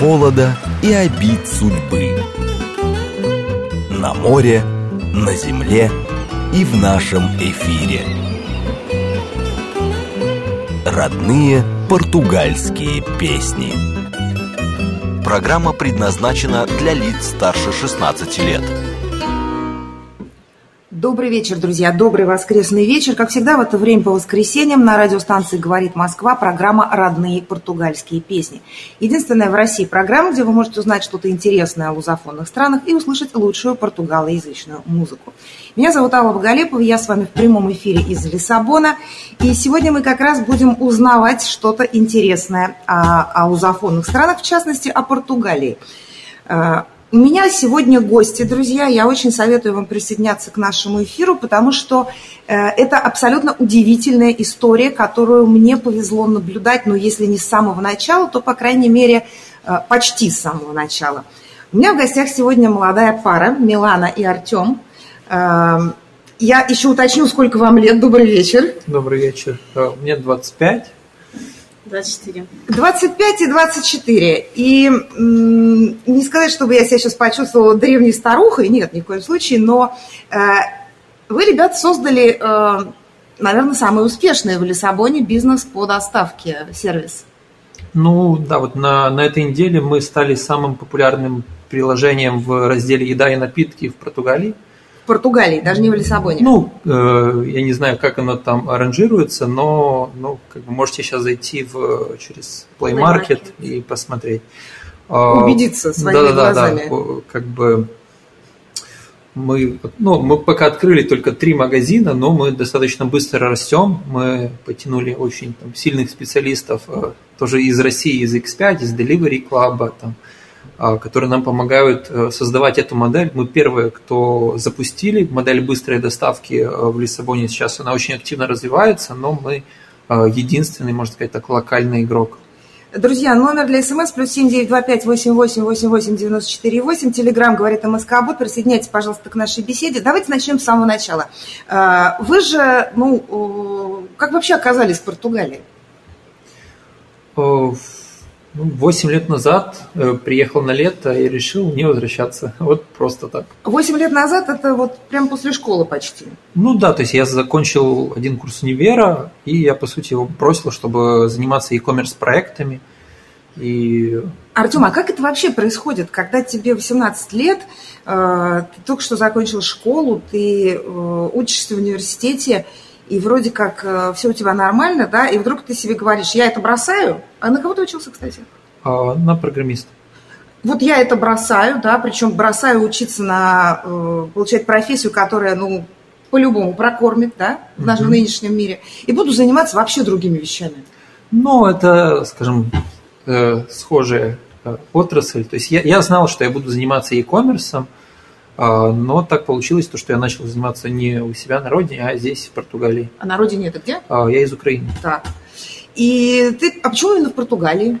холода и обид судьбы. На море, на земле и в нашем эфире. Родные португальские песни. Программа предназначена для лиц старше 16 лет. Добрый вечер, друзья. Добрый воскресный вечер. Как всегда, в это время по воскресеньям на радиостанции «Говорит Москва» программа «Родные португальские песни». Единственная в России программа, где вы можете узнать что-то интересное о лузофонных странах и услышать лучшую португалоязычную музыку. Меня зовут Алла Боголепова, я с вами в прямом эфире из Лиссабона. И сегодня мы как раз будем узнавать что-то интересное о, о лузофонных странах, в частности, о Португалии. У меня сегодня гости, друзья. Я очень советую вам присоединяться к нашему эфиру, потому что э, это абсолютно удивительная история, которую мне повезло наблюдать, ну, если не с самого начала, то, по крайней мере, э, почти с самого начала. У меня в гостях сегодня молодая пара, Милана и Артем. Э, я еще уточню, сколько вам лет. Добрый вечер. Добрый вечер. Мне 25. 24. 25 и 24. И не сказать, чтобы я себя сейчас почувствовала древней старухой, нет, ни в коем случае, но э, вы, ребят, создали, э, наверное, самый успешный в Лиссабоне бизнес по доставке, сервис. Ну, да, вот на, на этой неделе мы стали самым популярным приложением в разделе «Еда и напитки» в Португалии. Португалии, даже не в Лиссабоне. Ну, э, я не знаю, как оно там аранжируется, но ну, как бы можете сейчас зайти в, через Play Market, Market. и посмотреть. А, Убедиться своими да, да, глазами. Да, да, как бы мы, ну, мы пока открыли только три магазина, но мы достаточно быстро растем. Мы потянули очень там, сильных специалистов э, тоже из России, из X5, из Delivery Club, там, которые нам помогают э, создавать эту модель. Мы первые, кто запустили модель быстрой доставки э, в Лиссабоне. Сейчас она очень активно развивается, но мы э, единственный, можно сказать, так, локальный игрок. Друзья, номер для смс плюс семь девять два пять восемь восемь восемь восемь девяносто четыре восемь. Телеграмм говорит МСК Бот. Присоединяйтесь, пожалуйста, к нашей беседе. Давайте начнем с самого начала. Вы же, ну, как вообще оказались в Португалии? Ну, восемь лет назад э, приехал на лето и решил не возвращаться. Вот просто так. Восемь лет назад это вот прям после школы почти? Ну да, то есть я закончил один курс универа, и я, по сути, его бросил, чтобы заниматься e-commerce проектами. И... Артем, а как это вообще происходит, когда тебе 18 лет, э, ты только что закончил школу, ты э, учишься в университете, и вроде как э, все у тебя нормально, да, и вдруг ты себе говоришь, я это бросаю. А на кого ты учился, кстати? А, на программиста. Вот я это бросаю, да, причем бросаю учиться на, э, получать профессию, которая, ну, по-любому прокормит, да, в нашем угу. нынешнем мире, и буду заниматься вообще другими вещами. Ну, это, скажем, э, схожая э, отрасль. То есть я, я знал, что я буду заниматься e-commerce, но так получилось, то, что я начал заниматься не у себя на родине, а здесь, в Португалии. А на родине это где? А, я из Украины. Так. И ты, а почему именно в Португалии?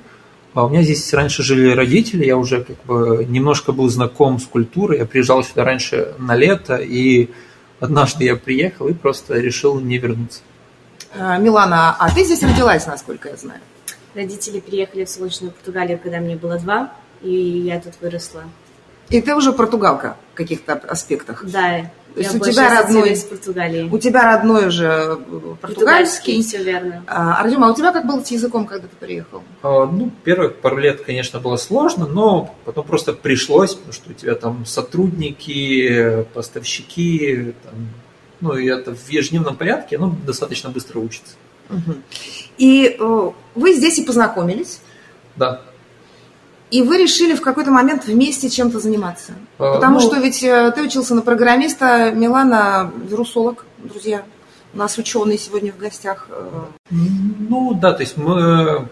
А у меня здесь раньше жили родители, я уже как бы немножко был знаком с культурой, я приезжал сюда раньше на лето, и однажды я приехал и просто решил не вернуться. Милана, а ты здесь родилась, насколько я знаю? Родители приехали в солнечную Португалию, когда мне было два, и я тут выросла. И ты уже португалка в каких-то аспектах. Да. То есть у тебя родной из Португалии. У тебя родной уже э, португальский. все верно. А, Артем, а у тебя как было с языком, когда ты приехал? А, ну, первые пару лет, конечно, было сложно, но потом просто пришлось, потому что у тебя там сотрудники, поставщики, там, ну и это в ежедневном порядке, ну, достаточно быстро учится. Угу. И э, вы здесь и познакомились? Да. И вы решили в какой-то момент вместе чем-то заниматься. А, Потому ну, что ведь э, ты учился на программиста, Милана вирусолог, друзья. У нас ученый сегодня в гостях. Э. Ну да, то есть мы,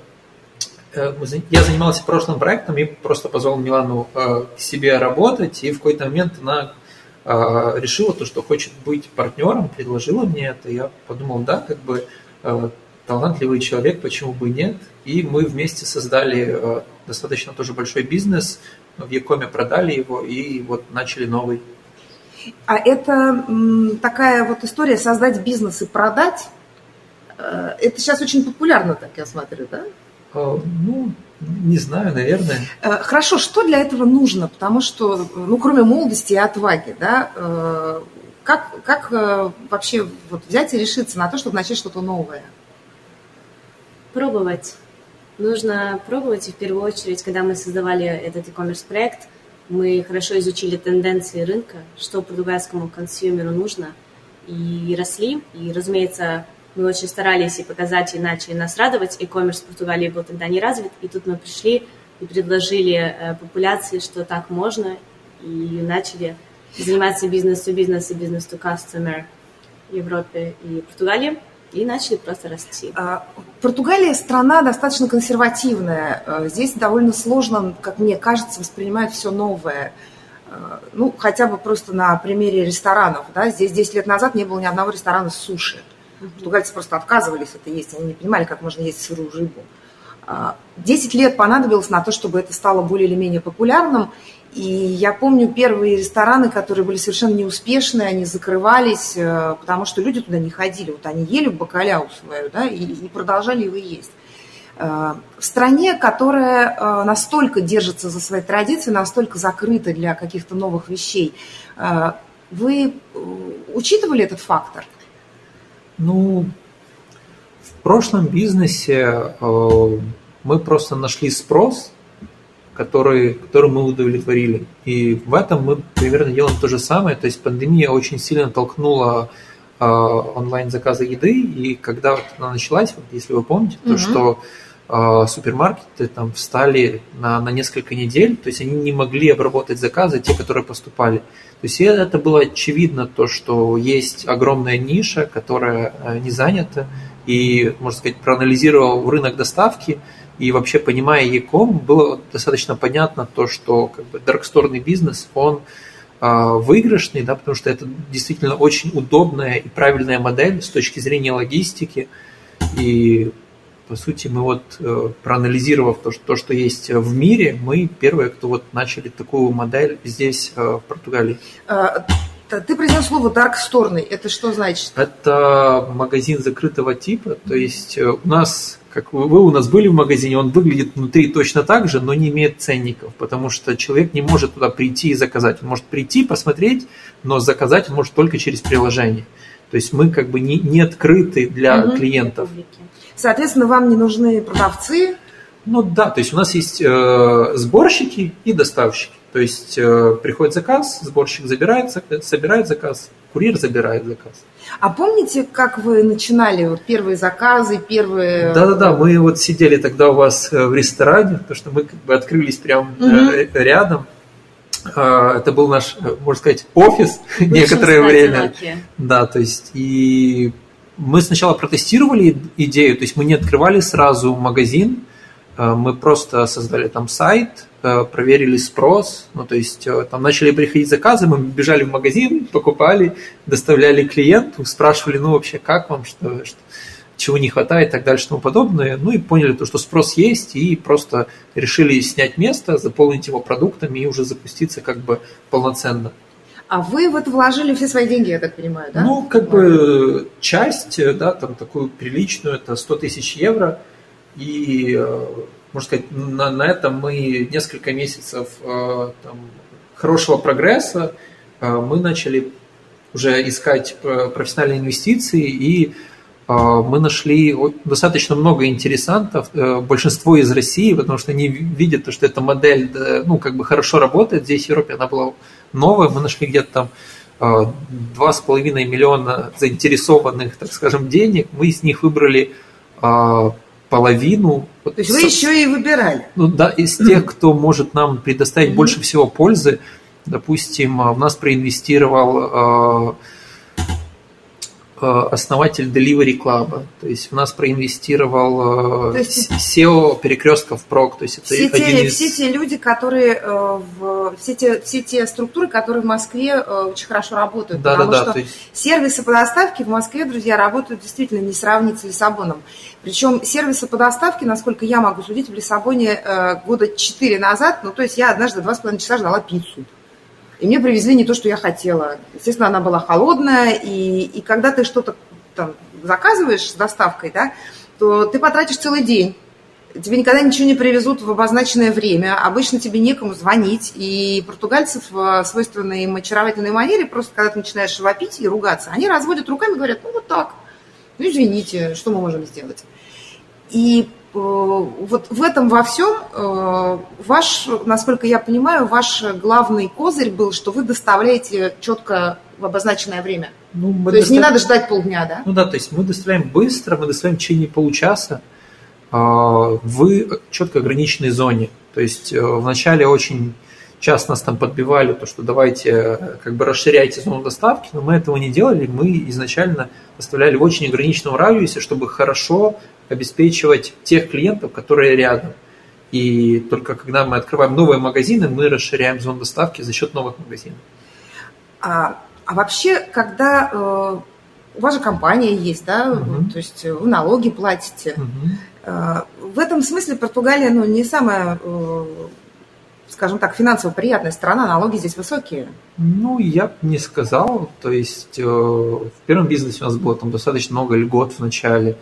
э, я занимался прошлым проектом и просто позвал Милану к себе работать, и в какой-то момент она решила то, что хочет быть партнером, предложила мне это. Я подумал, да, как бы талантливый человек, почему бы и нет. И мы вместе создали достаточно тоже большой бизнес, в Якоме продали его и вот начали новый. А это такая вот история создать бизнес и продать, э, это сейчас очень популярно, так я смотрю, да? Ну, не знаю, наверное. Хорошо, что для этого нужно? Потому что, ну, кроме молодости и отваги, да, как, как вообще вот взять и решиться на то, чтобы начать что-то новое? Пробовать. Нужно пробовать, и в первую очередь, когда мы создавали этот e-commerce проект, мы хорошо изучили тенденции рынка, что португальскому консюмеру нужно, и росли. И, разумеется, мы очень старались и показать, и начали нас радовать. E-commerce в Португалии был тогда не развит, и тут мы пришли и предложили э, популяции, что так можно, и начали заниматься бизнес-to-бизнес и в Европе и Португалии и начали просто расти. А, Португалия страна достаточно консервативная. А, здесь довольно сложно, как мне кажется, воспринимать все новое. А, ну, хотя бы просто на примере ресторанов. Да? Здесь 10 лет назад не было ни одного ресторана с суши. Португальцы просто отказывались это есть. Они не понимали, как можно есть сырую рыбу. 10 лет понадобилось на то, чтобы это стало более или менее популярным. И я помню первые рестораны, которые были совершенно неуспешные, они закрывались, э, потому что люди туда не ходили. Вот они ели бакаляу свою, да, и, и продолжали его есть. Э, в стране, которая э, настолько держится за свои традиции, настолько закрыта для каких-то новых вещей, вы учитывали этот фактор? Ну, в прошлом бизнесе мы просто нашли спрос – который, который мы удовлетворили. И в этом мы примерно делаем то же самое. То есть пандемия очень сильно толкнула э, онлайн-заказы еды, и когда вот она началась, вот если вы помните, то, угу. что э, супермаркеты там встали на, на несколько недель, то есть они не могли обработать заказы, те, которые поступали. То есть это было очевидно, то, что есть огромная ниша, которая э, не занята, и, можно сказать, проанализировал рынок доставки – и вообще, понимая Яком, было достаточно понятно то, что как бы дарксторный бизнес, он э, выигрышный, да, потому что это действительно очень удобная и правильная модель с точки зрения логистики. И по сути, мы вот э, проанализировав то, что, то, что есть в мире, мы первые, кто вот начали такую модель здесь, э, в Португалии. А, ты произнес слово store. Это что значит? Это магазин закрытого типа. То есть э, у нас, как вы, вы у нас были в магазине, он выглядит внутри точно так же, но не имеет ценников, потому что человек не может туда прийти и заказать. Он может прийти, посмотреть, но заказать он может только через приложение. То есть мы как бы не, не открыты для угу. клиентов. Соответственно, вам не нужны продавцы. Ну да, то есть у нас есть э, сборщики и доставщики. То есть э, приходит заказ, сборщик забирает, собирает заказ, курьер забирает заказ. А помните, как вы начинали вот первые заказы, первые... Да-да-да, мы вот сидели тогда у вас э, в ресторане, потому что мы как бы открылись прямо угу. рядом. А, это был наш, э, можно сказать, офис Бывшим некоторое время. Да, то есть и мы сначала протестировали идею, то есть мы не открывали сразу магазин, мы просто создали там сайт, Э, проверили спрос, ну, то есть э, там начали приходить заказы, мы бежали в магазин, покупали, доставляли клиенту, спрашивали, ну, вообще, как вам, что, что чего не хватает и так далее, и тому подобное. Ну и поняли то, что спрос есть, и просто решили снять место, заполнить его продуктами и уже запуститься как бы полноценно. А вы в это вложили все свои деньги, я так понимаю, да? Ну, как бы часть, да, там такую приличную, это 100 тысяч евро, и э, можно сказать, на, на этом мы несколько месяцев э, там, хорошего прогресса, э, мы начали уже искать профессиональные инвестиции, и мы нашли достаточно много интересантов, большинство из России, потому что они видят, что эта модель ну, как бы хорошо работает. Здесь в Европе она была новая, мы нашли где-то там два с половиной миллиона заинтересованных, так скажем, денег. Мы из них выбрали половину. То есть вы еще и выбирали? Ну да, из тех, кто может нам предоставить mm-hmm. больше всего пользы. Допустим, в нас проинвестировал Э, основатель Delivery Club, то есть в нас проинвестировал э, есть, SEO перекрестков прок, то есть это все те, из... все те люди, которые э, в, все те все те структуры, которые в Москве очень хорошо работают, да, потому да, что да, есть... сервисы по доставке в Москве, друзья, работают действительно не сравнить с Лиссабоном. Причем сервисы по доставке, насколько я могу судить, в Лиссабоне года четыре назад, ну то есть я однажды два с половиной часа ждала пиццу. И мне привезли не то, что я хотела. Естественно, она была холодная, и, и когда ты что-то там заказываешь с доставкой, да, то ты потратишь целый день. тебе никогда ничего не привезут в обозначенное время, обычно тебе некому звонить, и португальцев в свойственной им очаровательной манере, просто когда ты начинаешь вопить и ругаться, они разводят руками и говорят, ну вот так, ну извините, что мы можем сделать. И э, вот в этом во всем э, ваш, насколько я понимаю, ваш главный козырь был, что вы доставляете четко в обозначенное время. Ну, то есть не надо ждать полдня, да? Ну да, то есть мы доставляем быстро, мы доставляем в течение получаса а, в четко ограниченной зоне. То есть э, вначале очень часто нас там подбивали, то, что давайте э, как бы расширяйте зону доставки, но мы этого не делали, мы изначально доставляли в очень ограниченном радиусе, чтобы хорошо обеспечивать тех клиентов, которые рядом. И только когда мы открываем новые магазины, мы расширяем зону доставки за счет новых магазинов. А, а вообще, когда э, у вас же компания есть, да, угу. то есть вы налоги платите. Угу. Э, в этом смысле Португалия, ну, не самая э, скажем так, финансово приятная страна, налоги здесь высокие? Ну, я бы не сказал. То есть э, в первом бизнесе у нас было там достаточно много льгот в начале.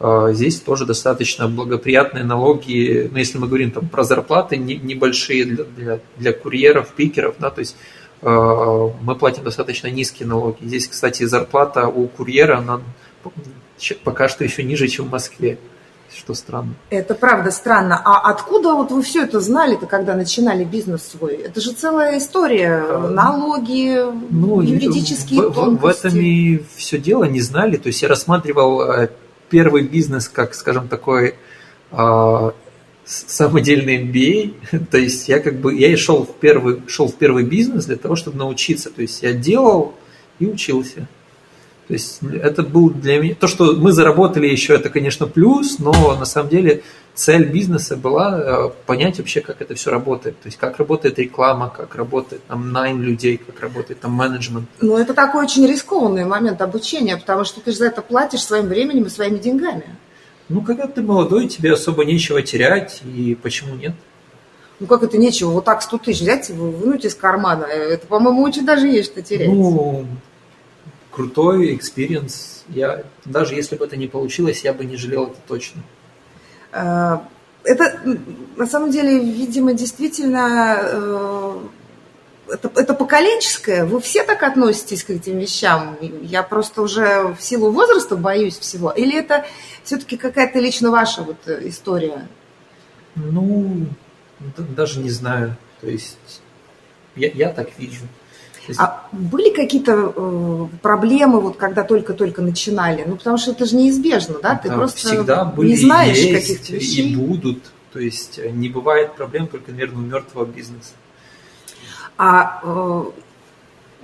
Э, здесь тоже достаточно благоприятные налоги, ну, если мы говорим там про зарплаты небольшие для, для, для курьеров, пикеров, да, то есть э, мы платим достаточно низкие налоги. Здесь, кстати, зарплата у курьера, она пока что еще ниже, чем в Москве что странно. Это правда странно. А откуда вот вы все это знали-то, когда начинали бизнес свой? Это же целая история. А, Налоги, ну, юридические в, тонкости. В этом и все дело не знали. То есть я рассматривал э, первый бизнес как, скажем, такой а, самодельный MBA. То есть я как бы я и шел в первый шел в первый бизнес для того, чтобы научиться. То есть я делал и учился. То есть это был для меня... То, что мы заработали еще, это, конечно, плюс, но на самом деле цель бизнеса была э, понять вообще, как это все работает. То есть как работает реклама, как работает там найм людей, как работает там менеджмент. Ну, это такой очень рискованный момент обучения, потому что ты же за это платишь своим временем и своими деньгами. Ну, когда ты молодой, тебе особо нечего терять, и почему нет? Ну, как это нечего? Вот так 100 тысяч взять и вынуть из кармана. Это, по-моему, очень даже есть что терять. Ну, крутой experience. Я, даже если бы это не получилось, я бы не жалел это точно. Э, это, на самом деле, видимо, действительно, э, это, это поколенческое. Вы все так относитесь к этим вещам? Я просто уже в силу возраста боюсь всего. Или это все-таки какая-то лично ваша вот история? Ну, даже не знаю. То есть я, я так вижу. А были какие-то э, проблемы, вот когда только-только начинали? Ну, потому что это же неизбежно, да? Ты просто всегда были, не знаешь каких-то вещей. И будут. То есть не бывает проблем только, наверное, у мертвого бизнеса. А э,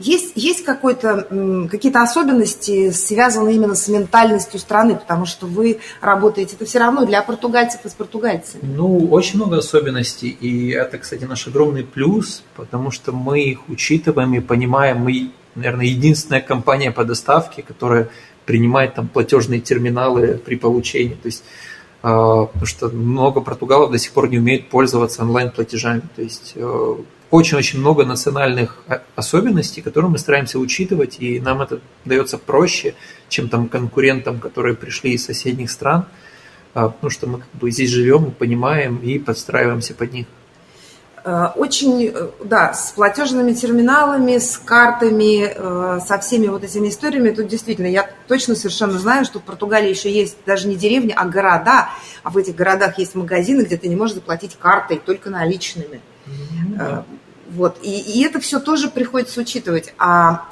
есть, есть какие-то особенности, связанные именно с ментальностью страны, потому что вы работаете, это все равно для португальцев и с португальцами. Ну, очень много особенностей, и это, кстати, наш огромный плюс, потому что мы их учитываем и понимаем. Мы, наверное, единственная компания по доставке, которая принимает там платежные терминалы при получении. То есть а, потому что много португалов до сих пор не умеют пользоваться онлайн-платежами. То есть э, очень-очень много национальных особенностей, которые мы стараемся учитывать, и нам это дается проще, чем там конкурентам, которые пришли из соседних стран, а, потому что мы как бы здесь живем, понимаем и подстраиваемся под них. Э, очень, э, да, с платежными терминалами, с картами, э, со всеми вот этими историями, тут действительно, я точно совершенно знаю, что в Португалии еще есть даже не деревни, а города, а в этих городах есть магазины, где ты не можешь заплатить картой, только наличными. Mm-hmm. Вот. И, и это все тоже приходится учитывать. А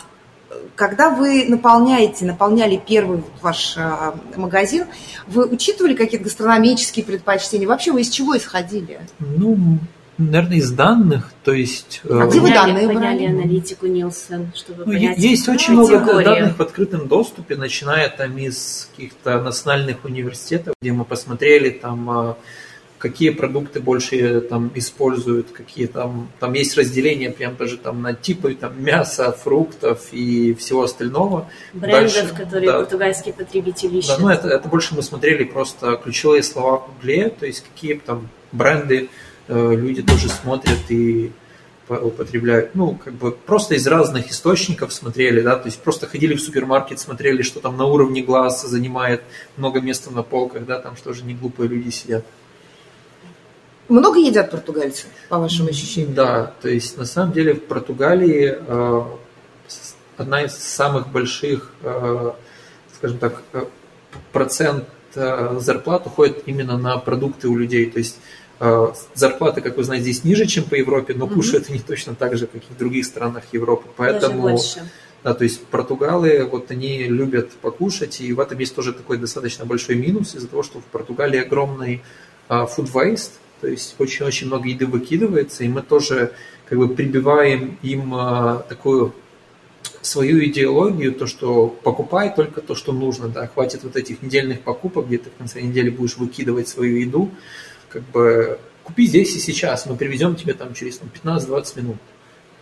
когда вы наполняете, наполняли первый ваш э, магазин, вы учитывали какие-то гастрономические предпочтения? Вообще вы из чего исходили? Ну, наверное, из данных, то есть... А где вы данные брали? аналитику Нилсон, чтобы ну, понять Есть очень много данных в открытом доступе, начиная там из каких-то национальных университетов, где мы посмотрели там какие продукты больше там используют, какие там, там есть разделение прям даже там на типы там мяса, фруктов и всего остального. Брендов, Дальше, которые да, португальские потребители ищут. Да, ну это, это больше мы смотрели просто ключевые слова в Гугле, то есть какие там бренды э, люди тоже смотрят и употребляют, ну, как бы просто из разных источников смотрели, да, то есть просто ходили в супермаркет, смотрели, что там на уровне глаз занимает много места на полках, да, там что же не глупые люди сидят. Много едят португальцы, по вашим ощущениям? Да, то есть на самом деле в Португалии э, одна из самых больших, э, скажем так, э, процент э, зарплат уходит именно на продукты у людей. То есть э, зарплаты, как вы знаете, здесь ниже, чем по Европе, но кушают они точно так же, как и в других странах Европы. Поэтому. Да, то есть португалы, вот они любят покушать, и в этом есть тоже такой достаточно большой минус из-за того, что в Португалии огромный а, food waste, то есть очень-очень много еды выкидывается, и мы тоже как бы прибиваем им а, такую свою идеологию, то, что покупай только то, что нужно, да, хватит вот этих недельных покупок, где ты в конце недели будешь выкидывать свою еду, как бы купи здесь и сейчас, мы привезем тебе там через ну, 15-20 минут.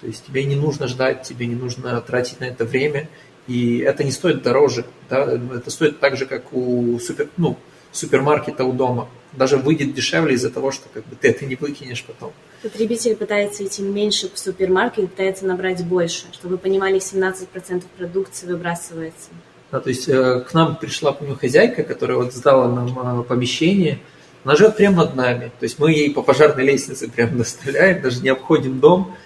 То есть тебе не нужно ждать, тебе не нужно тратить на это время, и это не стоит дороже, да, это стоит так же, как у супер, ну, супермаркета у дома. Даже выйдет дешевле из-за того, что как бы, ты это не выкинешь потом. Потребитель пытается идти меньше в супермаркет, пытается набрать больше. Чтобы вы понимали, 17% продукции выбрасывается. Да, то есть э, к нам пришла, помню, хозяйка, которая вот сдала нам э, помещение, она живет прямо над нами. То есть мы ей по пожарной лестнице прям доставляем, даже не обходим дом.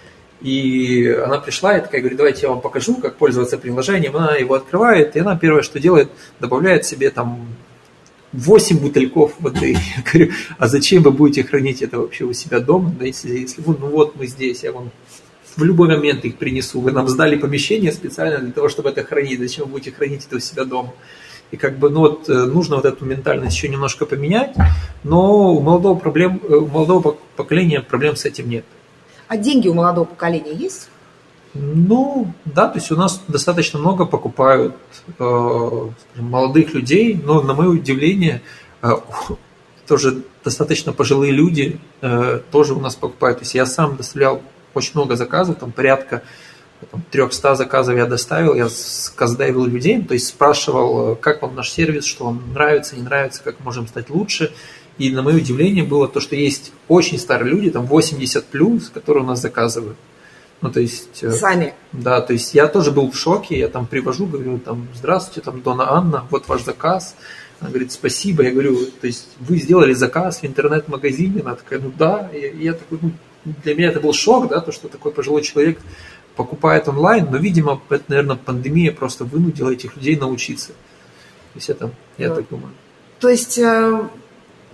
И она пришла и такая говорит, давайте я вам покажу, как пользоваться приложением. Она его открывает, и она первое, что делает, добавляет себе там 8 бутыльков воды. Я говорю, а зачем вы будете хранить это вообще у себя дома, да, если, если вы, ну вот мы здесь, я вам в любой момент их принесу. Вы нам сдали помещение специально для того, чтобы это хранить. Зачем вы будете хранить это у себя дома? И как бы, ну вот, э, нужно вот эту ментальность еще немножко поменять, но у молодого, проблем, э, у молодого поколения проблем с этим нет. А деньги у молодого поколения есть? Ну, да, то есть у нас достаточно много покупают э, молодых людей, но на мое удивление э, тоже достаточно пожилые люди э, тоже у нас покупают. То есть я сам доставлял очень много заказов, там порядка там, 300 заказов я доставил, я сказдавил людей, то есть спрашивал, как вам наш сервис, что вам нравится, не нравится, как можем стать лучше. И на мое удивление было то, что есть очень старые люди, там 80 плюс, которые у нас заказывают. Ну, то есть... э, Сами. Да, то есть я тоже был в шоке, я там привожу, говорю, там, здравствуйте, там, Дона Анна, вот ваш заказ. Она говорит, спасибо. Я говорю, то есть вы сделали заказ в интернет-магазине? Она такая, ну да. И я такой, ну, для меня это был шок, да, то, что такой пожилой человек покупает онлайн, но, видимо, это, наверное, пандемия просто вынудила этих людей научиться. То есть это, я Да. так думаю. То есть э,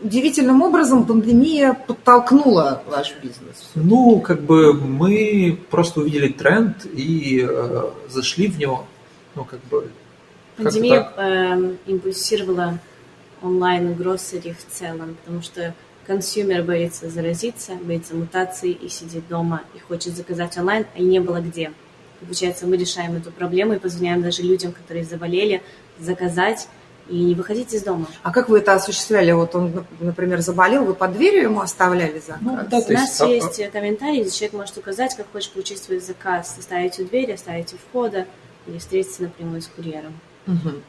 удивительным образом пандемия подтолкнула ваш бизнес. Ну, как бы мы просто увидели тренд и э, зашли в него. Ну, как бы... Пандемия эм, импульсировала онлайн и grocery в целом, потому что consumer боится заразиться, боится мутаций и сидит дома и хочет заказать онлайн, а не было где. И получается, мы решаем эту проблему и позволяем даже людям, которые заболели, заказать и не выходить из дома. А как вы это осуществляли? Вот он, например, заболел, вы под дверью ему оставляли заказ? Ну, да, У нас есть, а- есть комментарий, где человек может указать, как хочет получить свой заказ, оставить у двери, оставить у входа или встретиться напрямую с курьером. Мгм.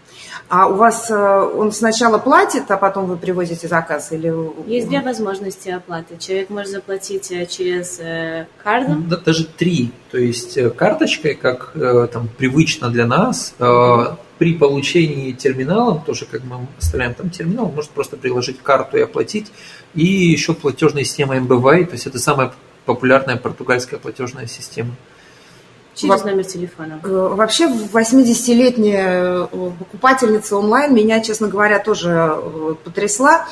А у вас э, он сначала платит, а потом вы привозите заказ? Или... Есть две возможности оплаты. Человек может заплатить э, через э, карту, Да, даже три. То есть э, карточкой, как э, там привычно для нас, э, при получении терминалом, тоже как мы оставляем там терминал, он может просто приложить карту и оплатить. И еще платежная система МБВАЙ, то есть это самая популярная португальская платежная система. через номер телефона. Э, Вообще 80-летняя э, покупательница онлайн меня, честно говоря, тоже э, потрясла.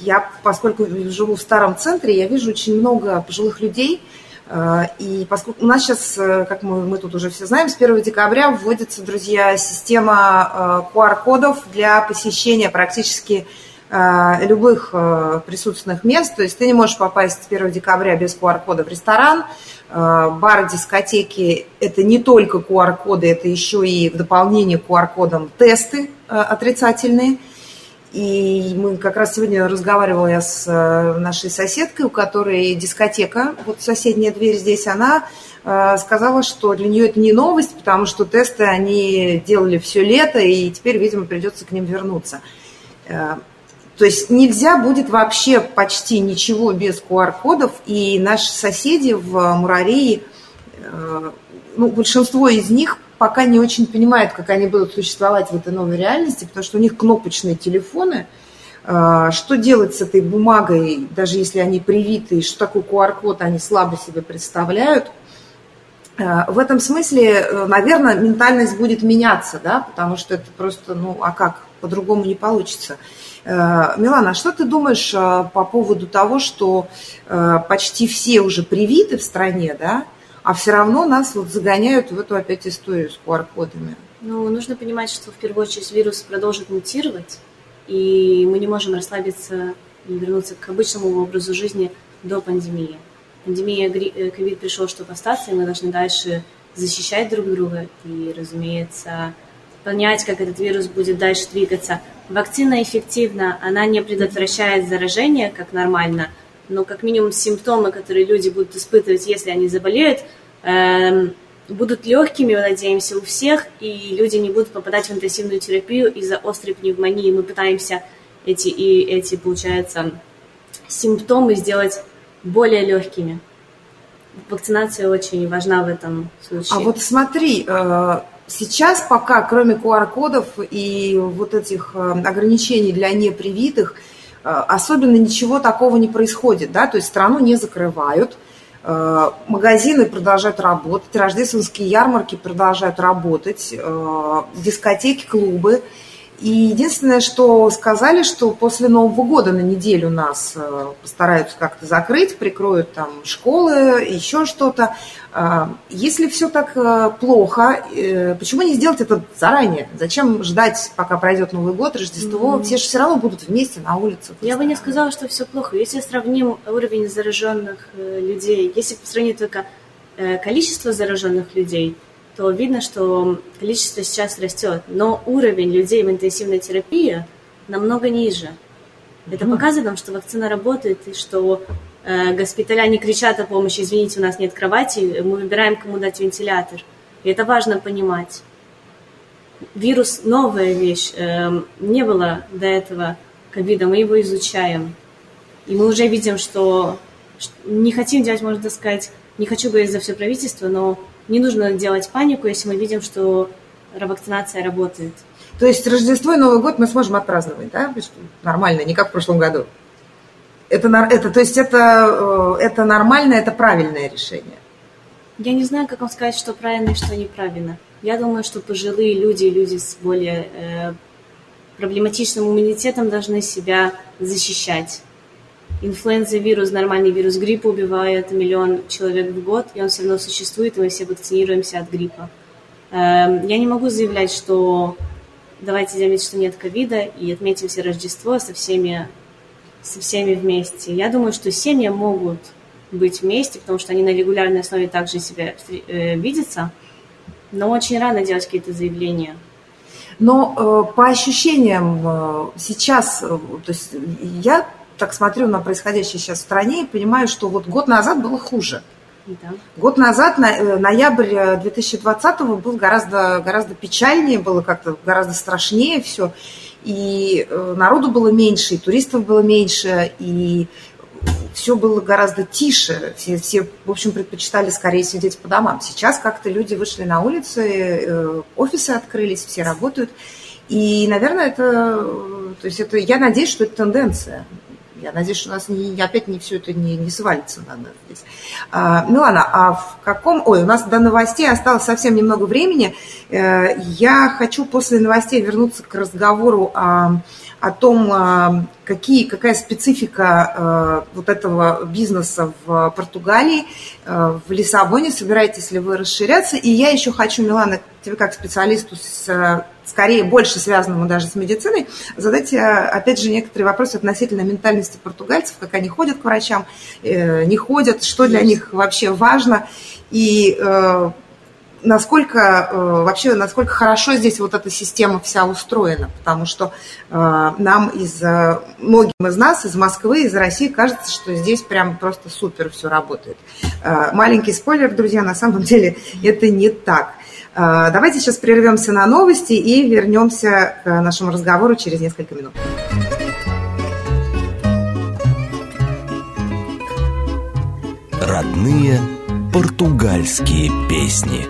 Я, поскольку живу в старом центре, я вижу очень много пожилых людей. Э, И поскольку у нас сейчас, э, как мы, мы тут уже все знаем, с 1 декабря вводится, друзья, система э, QR-кодов для посещения практически э, любых э, присутственных мест. То есть ты не можешь попасть с 1 декабря без QR-кода в ресторан, Э, бары, дискотеки – это не только QR-коды, это еще и в дополнение к QR-кодам тесты э, отрицательные. И мы как раз сегодня разговаривала я с э, нашей соседкой, у которой дискотека, вот соседняя дверь здесь, она э, сказала, что для нее это не новость, потому что тесты они делали все лето, и теперь, видимо, придется к ним вернуться. Э, То есть нельзя будет вообще почти ничего без QR-кодов, и наши соседи в Мурарии, ну, большинство из них пока не очень понимают, как они будут существовать в этой новой реальности, потому что у них кнопочные телефоны, А, что делать с этой бумагой, даже если они привиты, что такое QR-код, они слабо себе представляют. А, в этом смысле, э, наверное, ментальность будет меняться, да, потому что это просто, ну, а как, по-другому не получится. Э, Милана, а что ты думаешь э, по поводу того, что почти все уже привиты в стране, да, а все равно нас вот загоняют в эту опять историю с QR-кодами? Ну, нужно понимать, что в первую очередь вирус продолжит мутировать, и мы не можем расслабиться и вернуться к обычному образу жизни до пандемии. Пандемия э, ковид пришел, чтобы остаться, и мы должны дальше защищать друг друга и, разумеется, понять, как этот вирус будет дальше двигаться. Вакцина эффективна, она не предотвращает заражение, как нормально, но как минимум симптомы, которые люди будут испытывать, если они заболеют, будут легкими, мы надеемся, у всех, и люди не будут попадать в интенсивную терапию из-за острой пневмонии. Мы пытаемся эти и эти, получается, симптомы сделать более легкими. Вакцинация очень важна в этом случае. А вот смотри, э, сейчас пока, кроме QR-кодов и вот этих э, ограничений для непривитых, э, особенно ничего такого не происходит, да, то есть страну не закрывают, магазины продолжают работать, рождественские ярмарки продолжают работать, э, дискотеки, клубы. И единственное, что сказали, что после Нового года на неделю нас э, постараются как-то закрыть, прикроют там школы, еще что-то. А, если все так э, плохо, э, почему не сделать это заранее? Зачем ждать, пока пройдет Новый год, Рождество? Mm-hmm. Все же все равно будут вместе на улицах. Я бы не сказала, что все плохо. Если сравним уровень зараженных людей, если сравнить только количество зараженных людей – то видно, что количество сейчас растет, но уровень людей в интенсивной терапии намного ниже. Это mm. показывает нам, что вакцина работает, и что э, госпиталя не кричат о помощи, извините, у нас нет кровати, мы выбираем, кому дать вентилятор. И это важно понимать. Вирус – новая вещь. Э, не было до этого ковида, мы его изучаем. И мы уже видим, что не хотим делать, можно сказать, не хочу говорить за все правительство, но не нужно делать панику, если мы видим, что вакцинация работает. То есть Рождество и Новый год мы сможем отпраздновать, да? Нормально, не как в прошлом году. Это, это, то есть это, э, это нормально, это правильное решение. Я не знаю, как вам сказать, что правильно и что неправильно. Я думаю, что пожилые люди, люди с более э, проблематичным иммунитетом должны себя защищать инфлюенза вирус, нормальный вирус гриппа убивает миллион человек в год, и он все равно существует, и мы все вакцинируемся от гриппа. Эм, я не могу заявлять, что давайте заметить, что нет ковида, и отметим все Рождество со всеми, со всеми вместе. Я думаю, что семьи могут быть вместе, потому что они на регулярной основе также себя э, видятся, но очень рано делать какие-то заявления. Но э, по ощущениям э, сейчас, то есть я так смотрю на происходящее сейчас в стране и понимаю, что вот год назад было хуже. Да. Год назад, э, ноябрь 2020 э, был гораздо, гораздо печальнее, было как-то гораздо страшнее все. И э, народу было меньше, и туристов было меньше, и все было гораздо тише. Все, все, в общем, предпочитали скорее сидеть по домам. Сейчас как-то люди вышли на улицы, офисы открылись, все работают. И, наверное, это, то есть это, я надеюсь, что это тенденция. Я надеюсь, что у нас не, опять не все это не, не свалится на нас здесь. А, Милана, а в каком... Ой, у нас до новостей осталось совсем немного времени. Э, я хочу после новостей вернуться к разговору о, о том, а, какие, какая специфика э, вот этого бизнеса в Португалии, э, в Лиссабоне, собираетесь ли вы расширяться. И я еще хочу, Милана, тебе как специалисту с скорее больше связанному даже с медициной, задать, э, опять же, некоторые вопросы относительно ментальности португальцев, как они ходят к врачам, э, не ходят, что для них вообще важно, и э, насколько вообще, насколько хорошо здесь вот эта система вся устроена, потому что нам из многим из нас, из Москвы, из России кажется, что здесь прям просто супер все работает. Маленький спойлер, друзья, на самом деле это не так. А, давайте сейчас прервемся на новости и вернемся к нашему разговору через несколько минут. Родные португальские песни.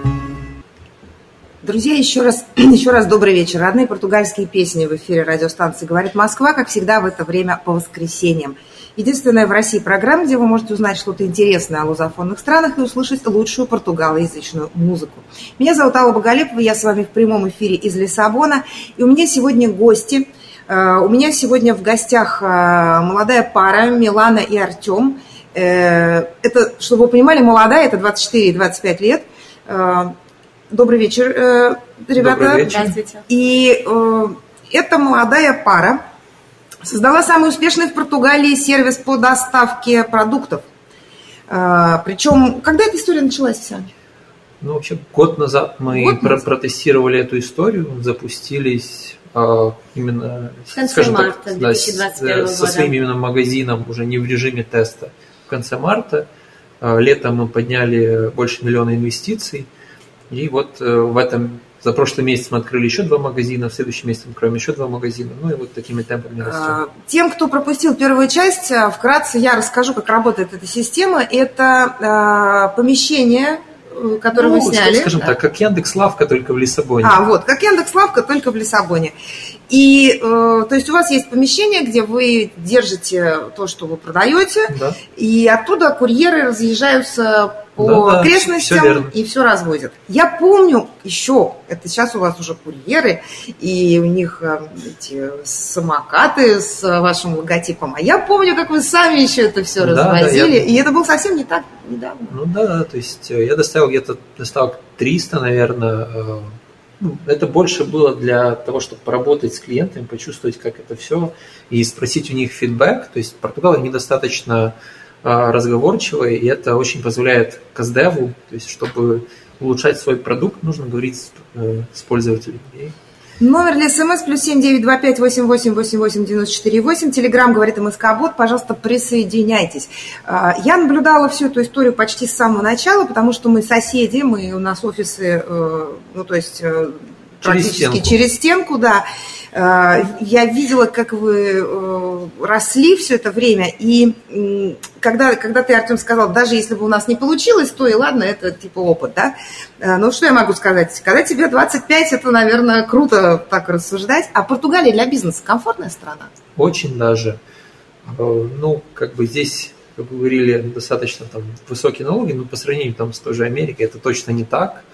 Друзья, еще раз, еще раз добрый вечер. Родные португальские песни в эфире радиостанции «Говорит Москва», как всегда в это время по воскресеньям. Единственная в России программа, где вы можете узнать что-то интересное о лузофонных странах и услышать лучшую португалоязычную музыку. Меня зовут Алла Боголепова, я с вами в прямом эфире из Лиссабона. И у меня сегодня гости. Э, у меня сегодня в гостях э, молодая пара Милана и Артем. Э, это, чтобы вы понимали, молодая, это 24 и 25 лет – Добрый вечер, ребята. Добрый вечер. Здравствуйте. И э, эта молодая пара создала самый успешный в Португалии сервис по доставке продуктов. Э, причем, когда эта история началась вся? Ну, вообще, год назад мы год назад? протестировали эту историю, запустились а, именно, в конце скажем марта так, 2021 да, года. со своим именно магазином, уже не в режиме теста. В конце марта, а, летом мы подняли больше миллиона инвестиций – и вот э, в этом за прошлый месяц мы открыли еще два магазина, в следующем месяце мы откроем еще два магазина. Ну и вот такими темпами растем. А, тем, кто пропустил первую часть, э, вкратце я расскажу, как работает эта система. Это э, помещение, которое ну, мы сняли. Скажем так, как Яндекс Лавка, только в Лиссабоне. А, вот, как Яндекс Лавка, только в Лиссабоне. И, э, то есть у вас есть помещение, где вы держите то, что вы продаете, да. и оттуда курьеры разъезжаются по да, окрестностям все и все развозят. Я помню еще, это сейчас у вас уже курьеры, и у них э, эти самокаты с вашим логотипом. А я помню, как вы сами еще это все да, развозили, да, я... и это было совсем не так недавно. Ну да, то есть э, я доставил где-то доставок 300, наверное, э, ну, это больше было для того, чтобы поработать с клиентами, почувствовать, как это все, и спросить у них фидбэк. То есть португалы недостаточно а, разговорчивые, и это очень позволяет каздеву, то есть чтобы улучшать свой продукт, нужно говорить с, э, с пользователями. Номер для смс плюс семь девять два пять восемь восемь восемь восемь девяносто четыре восемь. Телеграмм говорит МСК Бот. Пожалуйста, присоединяйтесь. А, я наблюдала всю эту историю почти с самого начала, потому что мы соседи, мы у нас офисы, э, ну то есть э, практически через стенку, через стенку да. Э, я видела, как вы э, росли все это время, и когда, когда ты, Артем, сказал, даже если бы у нас не получилось, то и ладно, это типа опыт, да? Э, ну, что я могу сказать? Когда тебе 25, это, наверное, круто так рассуждать. А Португалия для бизнеса комфортная страна? Очень даже. Ну, как бы здесь как вы говорили, достаточно там высокие налоги, но по сравнению там с той же Америкой это точно не так.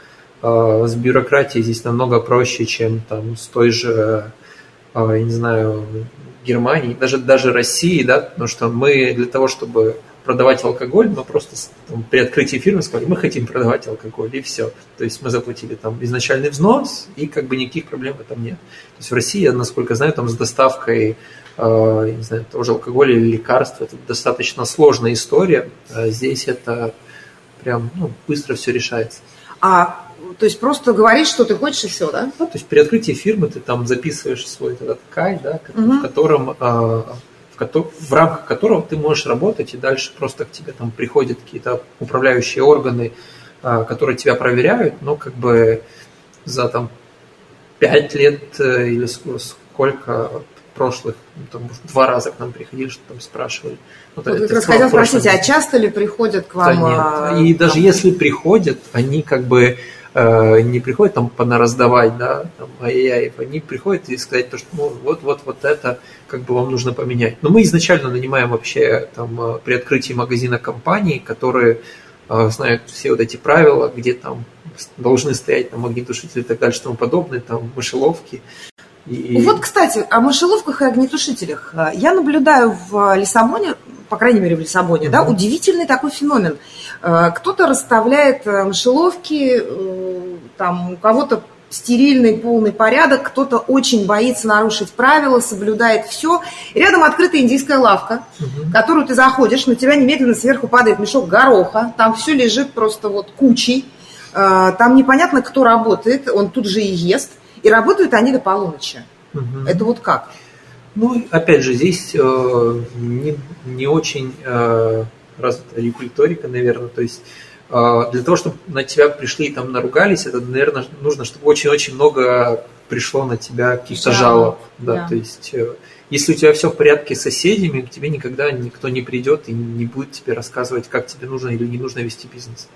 С бюрократией здесь намного проще, чем там с той же я не знаю, Германии, даже, даже России, да, потому что мы для того, чтобы продавать алкоголь, мы просто там, при открытии фирмы сказали, мы хотим продавать алкоголь, и все. То есть мы заплатили там изначальный взнос, и как бы никаких проблем в этом нет. То есть в России, насколько знаю, там с доставкой э, не знаю, того же алкоголя или лекарств, это достаточно сложная история. А здесь это прям ну, быстро все решается. А то есть просто говорить, что ты хочешь, и все, да? Ну, то есть при открытии фирмы ты там записываешь свой этот кай, да, угу. в котором а, в, ко- в рамках которого ты можешь работать, и дальше просто к тебе там приходят какие-то управляющие органы, а, которые тебя проверяют, но как бы за там пять лет э, или сколько прошлых, ну, там, два раза к нам приходили, что там спрашивали. Вот, вот как раз хотел спросить, а часто ли приходят к вам? Да нет. И даже если приходят, они как бы не приходят там понараздавать, да, там, ай-яй, они приходят и сказать, то, что ну, вот, вот, вот это как бы вам нужно поменять. Но мы изначально нанимаем вообще там э, при открытии магазина компании, которые э, знают все вот эти правила, где там должны стоять там огнетушители и так далее, что тому подобное, там мышеловки. И... Вот, кстати, о мышеловках и огнетушителях. Я наблюдаю в Лиссабоне, по крайней мере в Лиссабоне, mm-hmm. да, удивительный такой феномен. Кто-то расставляет мышеловки там у кого-то стерильный, полный порядок, кто-то очень боится нарушить правила, соблюдает все. И рядом открытая индийская лавка, угу. которую ты заходишь, на тебя немедленно сверху падает мешок гороха, там все лежит просто вот кучей, там непонятно, кто работает, он тут же и ест, и работают они до полуночи. Угу. Это вот как? Ну, опять же, здесь э, не, не очень э, развита регуляторика, наверное, то есть а, для того, чтобы на тебя пришли и там наругались, это, наверное, нужно, чтобы очень-очень много пришло на тебя каких-то жалоб. Да, да. То есть, э, если у тебя все в порядке с соседями, к тебе никогда никто не придет и не будет тебе рассказывать, как тебе нужно или не нужно вести бизнес.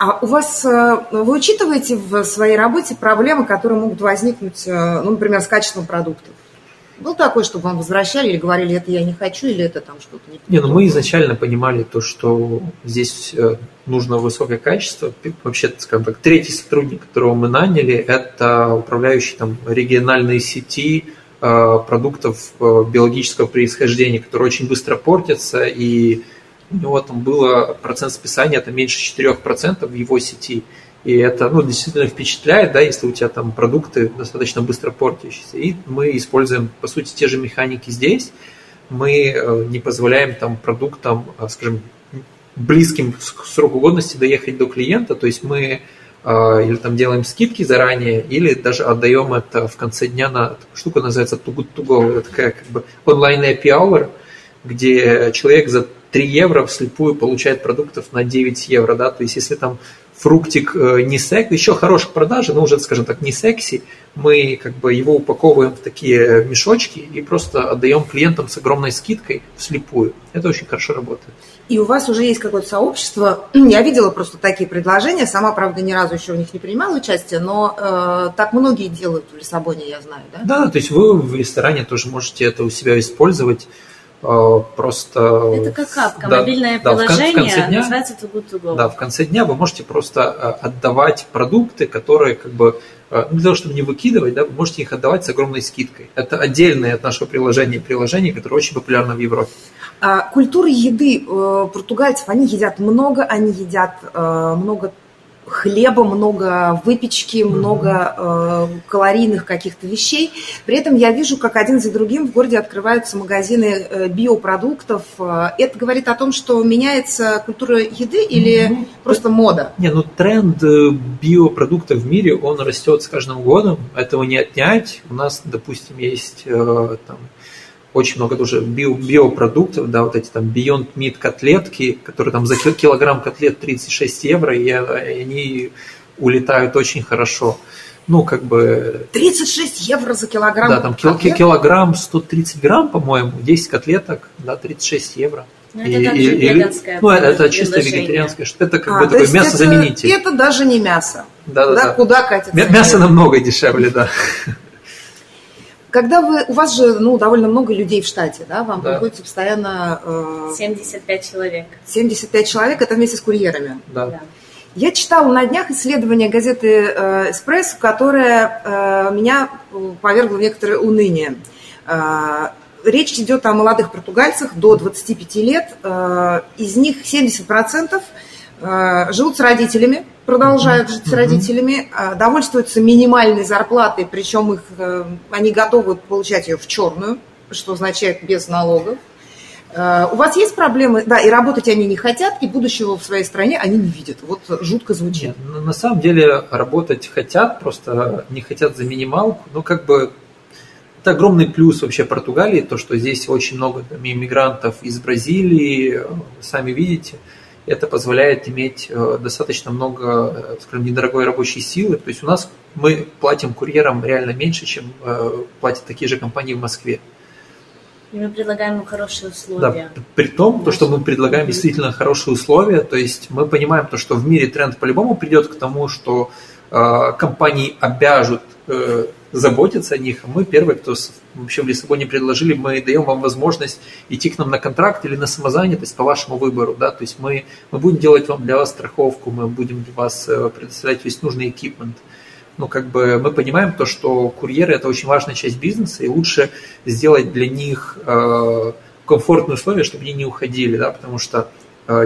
А у вас, э, вы учитываете в своей работе проблемы, которые могут возникнуть, э, ну, например, с качеством продуктов? Был такой, чтобы вам возвращали или говорили, это я не хочу, или это там что-то не Не, ну мы изначально понимали то, что здесь э, нужно высокое качество. Вообще, скажем так, третий сотрудник, которого мы наняли, это управляющий там региональной сети продуктов биологического происхождения, которые очень быстро портятся и у него там было процент списания, это меньше 4% в его сети. И это ну, действительно впечатляет, да, если у тебя там продукты достаточно быстро портящиеся. И мы используем, по сути, те же механики здесь. Мы э, не позволяем там продуктам, э, скажем, близким к сроку годности доехать до клиента. То есть мы э, или там делаем скидки заранее, или даже отдаем это в конце дня на штука называется Too Good To Go. Это такая как бы онлайн happy hour, где человек за 3 евро вслепую получает продуктов на 9 евро, да, то есть если там фруктик э, не секс, еще хороших продажи, но уже, скажем так, не секси, мы как бы его упаковываем в такие мешочки и просто отдаем клиентам с огромной скидкой вслепую. Это очень хорошо работает. И у вас уже есть какое-то сообщество. Я видела просто такие предложения. Сама, правда, ни разу еще в них не принимала участие, но э, так многие делают в Лиссабоне, я знаю, да? Да, то есть вы в ресторане тоже можете это у себя использовать. Э, просто... Это как апка, да, мобильное да, приложение, в конце дня, называется Too Good To Go. Да, в конце дня вы можете просто э, отдавать продукты, которые как бы э, ну, для того, чтобы не выкидывать, да, вы можете их отдавать с огромной скидкой. Это отдельное от нашего приложения приложение, которое очень популярно в Европе. А, культура еды португальцев, они едят много, они едят много хлеба, много выпечки, много э, калорийных каких-то вещей. При этом я вижу, как один за другим в городе открываются магазины э, биопродуктов. Э, это говорит о том, что меняется культура еды или mm-hmm. просто мода? Не, ну тренд э, биопродуктов в мире, он растет с каждым годом. Этого не отнять. У нас, допустим, есть э, там очень много тоже био, биопродуктов, да, вот эти там Beyond Meat котлетки, которые там за килограмм котлет 36 евро, и, и они улетают очень хорошо. Ну, как бы... 36 евро за килограмм Да, там котлет? килограмм 130 грамм, по-моему, 10 котлеток, да, 36 евро. Ну, это и, и, веганское. Ну, это, это чисто вегетарианское. Это как а, бы такой мясозаменитель. Это, это даже не мясо. Да, да, да. Куда катится? Мясо намного дешевле, да. Когда вы, у вас же ну, довольно много людей в штате, да, вам да. приходится постоянно... Э, 75 человек. 75 человек, это вместе с курьерами. Да. да. Я читала на днях исследование газеты э, «Эспресс», которое э, меня повергло в некоторое уныние. Э, речь идет о молодых португальцах до 25 лет. Э, из них 70% э, живут с родителями, продолжают жить с родителями, а, довольствуются минимальной зарплатой, причем их, э, они готовы получать ее в черную, что означает без налогов. Э, у вас есть проблемы? Да, и работать они не хотят, и будущего в своей стране они не видят. Вот жутко звучит. Нет, на самом деле работать хотят, просто не хотят за минималку. Ну, как бы это огромный плюс вообще Португалии, то, что здесь очень много там, иммигрантов из Бразилии, сами видите – это позволяет иметь э, достаточно много, э, скажем, недорогой рабочей силы. То есть у нас мы платим курьерам реально меньше, чем э, платят такие же компании в Москве. И мы предлагаем им хорошие условия. Да, при том, то, что мы предлагаем действительно хорошие условия, то есть мы понимаем то, что в мире тренд по-любому придет к тому, что э, компании обяжут э, заботиться о них, мы первые, кто вообще в Лиссабоне предложили, мы даем вам возможность идти к нам на контракт или на самозанятость по вашему выбору, да, то есть мы, мы будем делать вам для вас страховку, мы будем для вас э, предоставлять весь нужный экипмент. Ну, как бы мы понимаем то, что курьеры – это очень важная часть бизнеса, и лучше сделать для них э, комфортные условия, чтобы они не уходили, да, потому что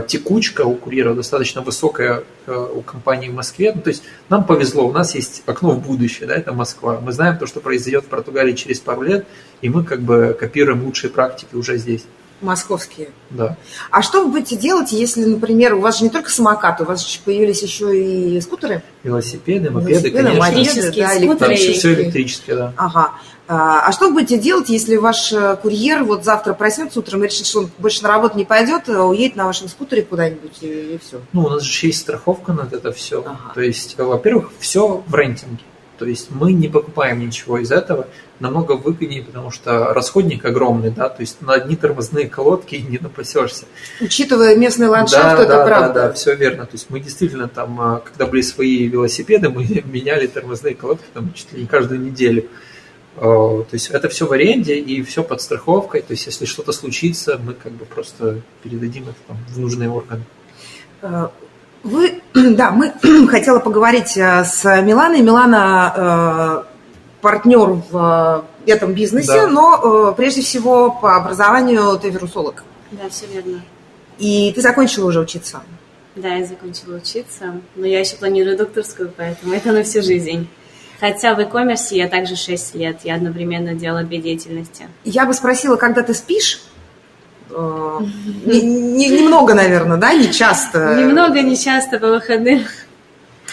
текучка у курьера достаточно высокая э, у компании в Москве. Ну, то есть нам повезло, у нас есть окно в будущее, да, это Москва. Мы знаем то, что произойдет в Португалии через пару лет, и мы как бы копируем лучшие практики уже здесь. Московские. Да. А что вы будете делать, если, например, у вас же не только самокаты, у вас же появились еще и скутеры? Велосипеды, мопеды, Велосипеды, конечно. Электрические да, скутеры. Все электрические, да. Ага. А, а что вы будете делать, если ваш э, курьер вот завтра проснется утром и решит, что он больше на работу не пойдет, а уедет на вашем скутере куда-нибудь и, и все? Ну, у нас же есть страховка на это все. Ага. То есть, во-первых, все в рентинге. То есть мы не покупаем ничего из этого, намного выгоднее, потому что расходник огромный, да, то есть на одни тормозные колодки не напасешься. Учитывая местный ландшафт, да, это да, правда. Да, да, все верно. То есть мы действительно там, а, когда были свои велосипеды, мы меняли тормозные колодки там чуть ли не каждую неделю. А, то есть это все в аренде и все под страховкой. То есть если что-то случится, мы как бы просто передадим это там, в нужные органы. Э, вы, да, мы хотела поговорить э, с Миланой. Милана э, партнер в этом бизнесе, Да. но э, прежде всего по образованию ты вирусолог. Да, все верно. И ты закончила уже учиться. Да, я закончила учиться, но я еще планирую докторскую, поэтому это на всю жизнь. Хотя в e-commerce я также 6 лет, я одновременно делала две деятельности. Я бы спросила, когда ты спишь? Э, не- не- Немного, наверное, да, не часто. Немного, не часто по выходным.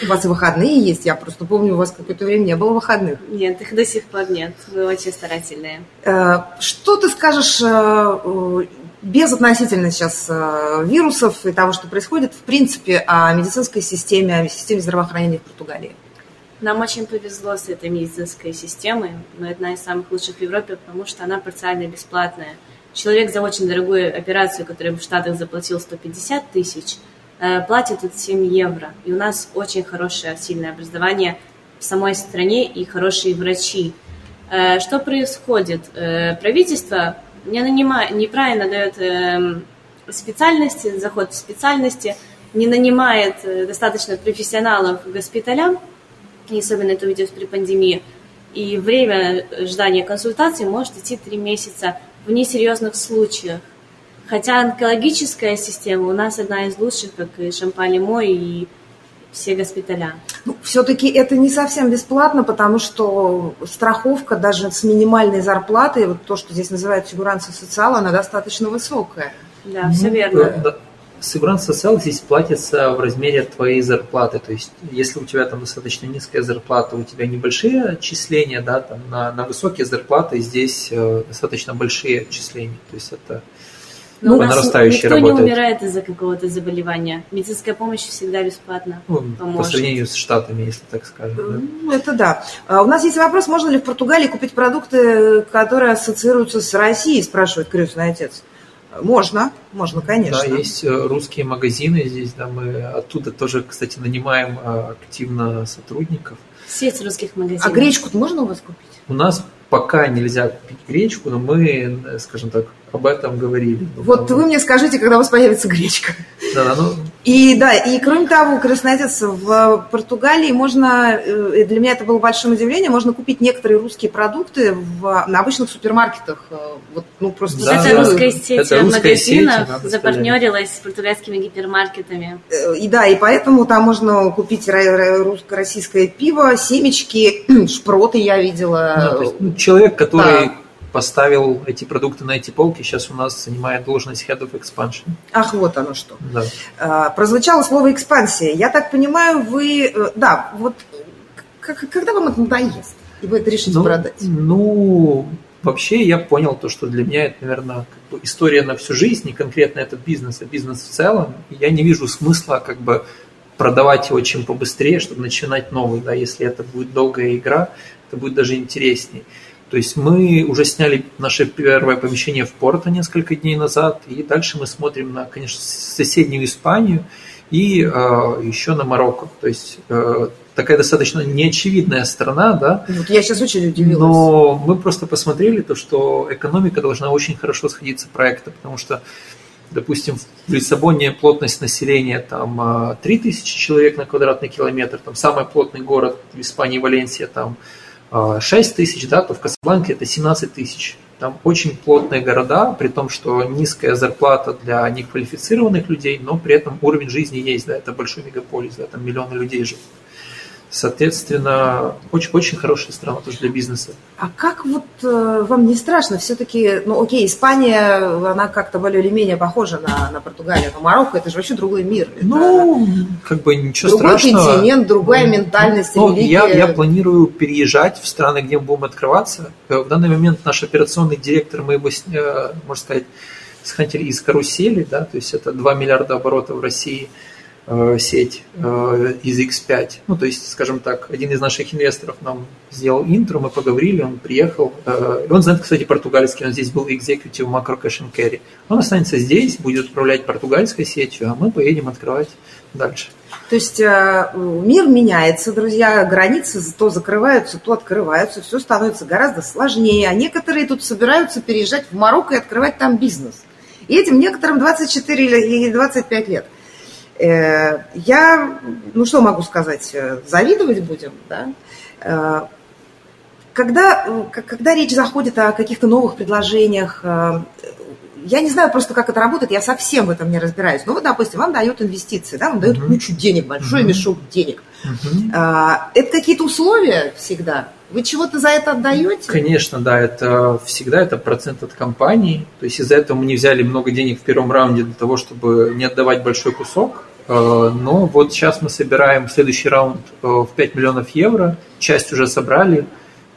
У вас и выходные есть, я просто помню, у вас какое-то время не было выходных. Нет, их до сих пор нет. Вы очень старательные. Э, Что ты скажешь э, без относительно сейчас вирусов и того, что происходит, в принципе, о медицинской системе, о системе здравоохранения в Португалии? Нам очень повезло с этой медицинской системой. Мы одна из самых лучших в Европе, потому что она парциально бесплатная. Человек за очень дорогую операцию, которую в Штатах заплатил 150 тысяч, э, платит тут 7 евро. И у нас очень хорошее, сильное образование в самой стране и хорошие врачи. Э, Что происходит? Э, Правительство не нанимает, неправильно дает эм, специальности, заход в специальности, не нанимает достаточно профессионалов к госпиталям, и особенно это увиделось при пандемии. И время ждания консультации может идти три месяца в несерьезных случаях. Хотя онкологическая система у нас одна из лучших, как и Шампаль-Мо и все госпиталя. Ну, все-таки это не совсем бесплатно, потому что страховка даже с минимальной зарплатой, вот то, что здесь называют фигуранция социала, она достаточно высокая. Да, все Ну, верно. да, да. Сигуранс социал здесь платится в размере твоей зарплаты. То есть, если у тебя там достаточно низкая зарплата, у тебя небольшие отчисления, да, там на, на высокие зарплаты здесь э, достаточно большие отчисления. То есть это Но по у нас нарастающей никто не работает. умирает из-за какого-то заболевания. Медицинская помощь всегда бесплатна. ну, по сравнению с Штатами, если так скажем. да. Ну, это да. А У нас есть вопрос, можно ли в Португалии купить продукты, которые ассоциируются с Россией, спрашивает крестный отец. Можно, можно, конечно. Да, есть э, русские магазины здесь, да, мы оттуда тоже, кстати, нанимаем э, активно сотрудников. Сеть русских магазинов. А гречку можно у вас купить? У нас пока нельзя купить гречку, но мы, скажем так, об этом говорили. Вот вы мне скажите, когда у вас появится гречка. Да, ну, И да, и кроме того, крестный отец, в Португалии можно, э, для меня это было большим удивлением, можно купить некоторые русские продукты в, на обычных супермаркетах. э, Вот, ну, просто Да, это русская сеть Это русская сеть, магазинов да, запартнерилась с португальскими гипермаркетами. Э, И да, и поэтому там можно купить русско-российское пиво, семечки, шпроты я видела. ну, есть, ну, человек, который Да. Поставил эти продукты на эти полки, сейчас у нас занимает должность Head of Expansion. Ах, вот оно что. Да. А, Прозвучало слово экспансия. Я так понимаю, вы, э, да, вот когда вам это надоест, и вы это решите Ну, продать? Ну, вообще я понял то, что для меня это, наверное, как бы история на всю жизнь, не конкретно этот бизнес, а бизнес в целом. Я не вижу смысла как бы продавать его чем побыстрее, чтобы начинать новый, да, если это будет долгая игра, это будет даже интересней. То есть мы уже сняли наше первое помещение в Порто несколько дней назад, и дальше мы смотрим на, конечно, соседнюю Испанию и э, еще на Марокко. То есть э, такая достаточно неочевидная страна, да, Вот я сейчас очень удивилась. но мы просто посмотрели то, что экономика должна очень хорошо сходиться проекта, потому что, допустим, в Лиссабоне плотность населения там а, 3000 человек на квадратный километр, там самый плотный город в Испании, Валенсия, там 6 тысяч, да, то в Касабланке это 17 тысяч. Там очень плотные города, при том, что низкая зарплата для неквалифицированных людей, но при этом уровень жизни есть, да, это большой мегаполис, да, там миллионы людей живут. Соответственно, очень, очень хорошая страна тоже для бизнеса. А как вот э, вам не страшно? Все-таки, ну окей, Испания, она как-то более или менее похожа на, на Португалию, но Марокко это же вообще другой мир. Это Ну, как бы ничего другой страшного. континент, другая Ну, ментальность, ну, я, религия. я планирую переезжать в страны, где мы будем открываться. Э, В данный момент наш операционный директор, мы его, э, можно сказать, схантили из карусели, да, то есть это 2 миллиарда оборотов в России. Э, сеть э, из X5. Ну, то есть, скажем так, один из наших инвесторов нам сделал интро, мы поговорили, он приехал. Э, он знает, кстати, португальский, он здесь был executive macro cash and carry. Он останется здесь, будет управлять португальской сетью, а мы поедем открывать дальше. То есть мир меняется, друзья, границы то закрываются, то открываются, все становится гораздо сложнее, а некоторые тут собираются переезжать в Марокко и открывать там бизнес. И этим некоторым 24 или 25 лет – я, ну что могу сказать, э, завидовать будем, да? Э, когда, когда речь заходит о каких-то новых предложениях, я не знаю просто, как это работает, я совсем в этом не разбираюсь. Ну вот, допустим, вам дают инвестиции, да, вам дают uh-huh. кучу денег, большой uh-huh. мешок денег. Uh-huh. Это какие-то условия всегда? Вы чего-то за это отдаете? Конечно, да, это всегда это процент от компании. То есть из-за этого мы не взяли много денег в первом раунде для того, чтобы не отдавать большой кусок. Э, но вот сейчас мы собираем следующий раунд э, в 5 миллионов евро, часть уже собрали,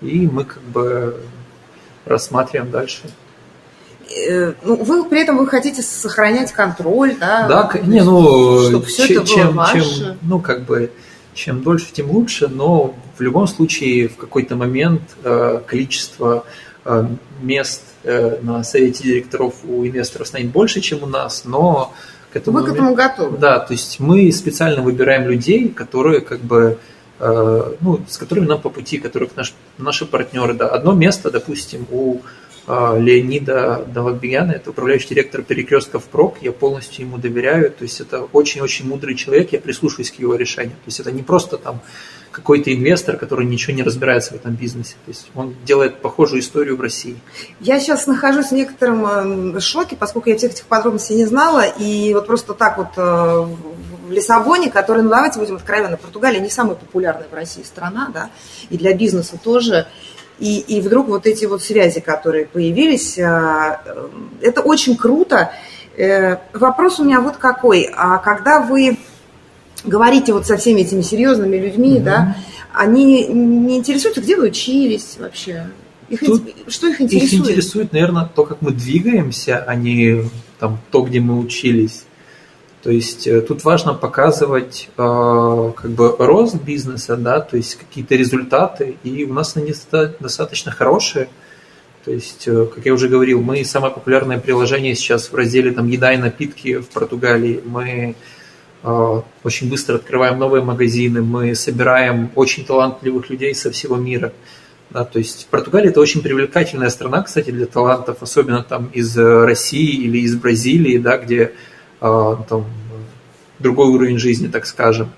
и мы как бы рассматриваем дальше. Э, ну, вы при этом вы хотите сохранять контроль, да? Да, не, ну, чтобы все чем, это было ваше. чем, ну, как бы, чем дольше, тем лучше, но в любом случае в какой-то момент количество мест на совете директоров у инвесторов станет больше, чем у нас, но к этому. Вы к этому готовы? Да, то есть мы специально выбираем людей, которые как бы э, ну, с которыми нам по пути, которых наш, наши партнеры. Да. Одно место, допустим, у э, Леонида Давабияна, это управляющий директор перекрестков ПРОК, я полностью ему доверяю, то есть это очень-очень мудрый человек, я прислушиваюсь к его решениям. То есть это не просто там какой-то инвестор, который ничего не разбирается в этом бизнесе. То есть он делает похожую историю в России. Я сейчас нахожусь в некотором э, шоке, поскольку я всех этих подробностей не знала. И вот просто так вот э, в Лиссабоне, который, ну давайте будем откровенны, Португалия не самая популярная в России страна, да, и для бизнеса тоже. И, и вдруг вот эти вот связи, которые появились, э, это очень круто. Вопрос у меня вот какой. А когда вы говорите вот со всеми этими серьезными людьми, угу. да, они не интересуются, где вы учились вообще? Их, что их интересует? Их интересует, наверное, то, как мы двигаемся, а не там, то, где мы учились. То есть э, тут важно показывать э, как бы рост бизнеса, да, то есть какие-то результаты, и у нас они достаточно хорошие. То есть, э, как я уже говорил, мы самое популярное приложение сейчас в разделе там еда и напитки в Португалии. Мы очень быстро открываем новые магазины, мы собираем очень талантливых людей со всего мира. Да, то есть Португалия это очень привлекательная страна, кстати, для талантов, особенно там из России или из Бразилии, да, где там другой уровень жизни, так скажем.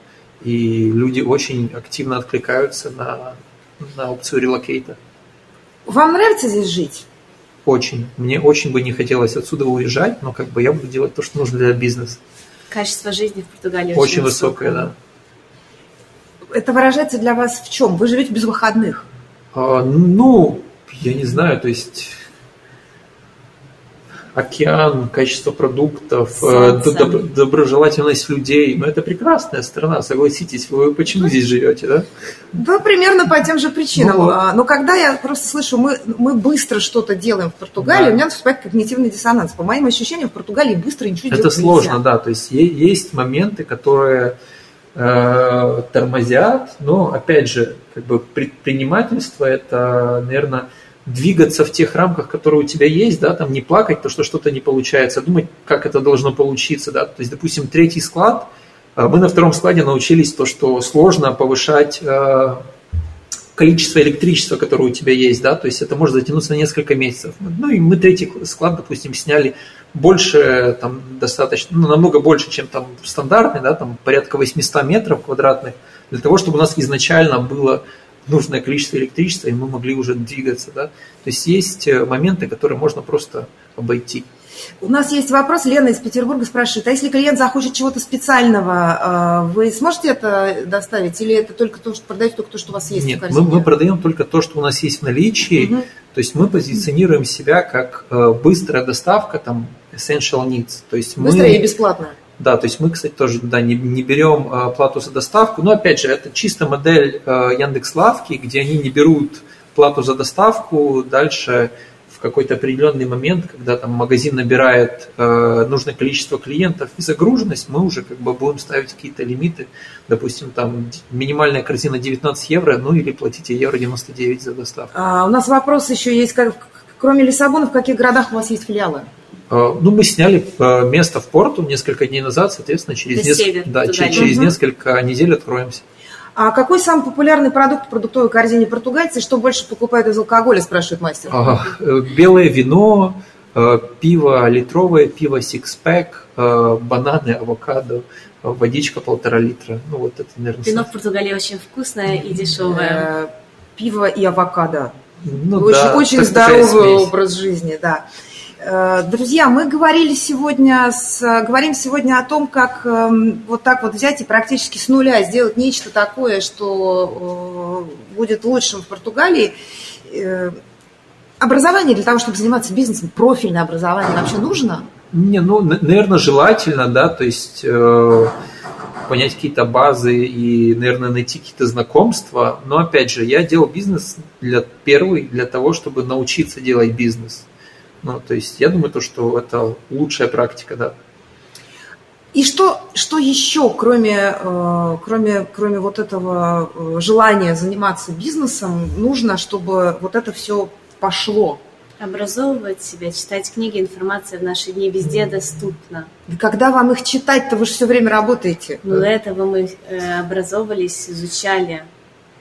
И люди очень активно откликаются на, на опцию релокейта. Вам нравится здесь жить? Очень. Мне очень бы не хотелось отсюда уезжать, но как бы я буду делать то, что нужно для бизнеса. Качество жизни в Португалии очень, очень высокое, да. Это выражается для вас в чем? Вы живете без выходных? А, ну, я не знаю, то есть океан, качество продуктов, э, доб- доброжелательность людей. Но это прекрасная страна, согласитесь. Вы почему здесь живете, да? Да, примерно по тем же причинам. Ну, а, Но когда я просто слышу, мы, мы быстро что-то делаем в Португалии, да. у меня наступает когнитивный диссонанс. По моим ощущениям, в Португалии быстро ничего это делать Это сложно, нельзя. да. То есть есть моменты, которые э, тормозят, но опять же, как бы предпринимательство это, наверное, двигаться в тех рамках, которые у тебя есть, да, там не плакать, то, что что-то не получается, а думать, как это должно получиться, да, то есть, допустим, третий склад, а, мы на втором складе научились то, что сложно повышать а, количество электричества, которое у тебя есть, да, то есть это может затянуться на несколько месяцев. Ну и мы третий склад, допустим, сняли больше, там, достаточно, ну, намного больше, чем там стандартный, да, там порядка 800 метров квадратных, для того, чтобы у нас изначально было нужное количество электричества, и мы могли уже двигаться. Да? То есть есть э, моменты, которые можно просто обойти. У нас есть вопрос, Лена из Петербурга спрашивает, а если клиент захочет чего-то специального, э, вы сможете это доставить или это только то, что продаете только то, что у вас есть Нет, мы, мы продаем только то, что у нас есть в наличии, угу. то есть мы позиционируем себя как э, быстрая доставка, там, essential needs. То есть мы... Быстрая и бесплатная. Да, то есть мы, кстати, тоже да, не, не берем э, плату за доставку, но опять же, это чисто модель э, Яндекс Лавки, где они не берут плату за доставку, дальше в какой-то определенный момент, когда там магазин набирает э, нужное количество клиентов и загруженность, мы уже как бы будем ставить какие-то лимиты. Допустим, там минимальная корзина 19 евро, ну или платите евро 99 за доставку. А, у нас вопрос еще есть, как, кроме Лиссабона, в каких городах у вас есть филиалы? Э, ну, мы сняли э, место в порту несколько дней назад, соответственно, через, неск... да, через угу. несколько недель откроемся. А какой самый популярный продукт в продуктовой корзине португальцы? Что больше покупают из алкоголя, спрашивает мастер. А, белое вино, пиво литровое, пиво сикспэк, бананы, авокадо, водичка полтора литра. Ну, вот это, наверное, Вино в Португалии очень вкусное и дешевое. Пиво и авокадо. Ну, очень да, очень здоровый образ жизни, да. Э, друзья, мы говорили сегодня, с, говорим сегодня о том, как эм, вот так вот взять и практически с нуля сделать нечто такое, что э, будет лучшим в Португалии. Э, образование для того, чтобы заниматься бизнесом, профильное образование вообще нужно? Не, ну, наверное, желательно, да, то есть понять какие-то базы и, наверное, найти какие-то знакомства. Но опять же, я делал бизнес для первый для того, чтобы научиться делать бизнес. Ну, то есть я думаю, то, что это лучшая практика, да. И что, что еще, кроме, э, кроме, кроме вот этого э, желания заниматься бизнесом, нужно, чтобы вот это все пошло? Образовывать себя, читать книги, информация в наши дни везде доступна. Когда вам их читать-то вы же все время работаете? Ну, для этого мы э, образовывались, изучали.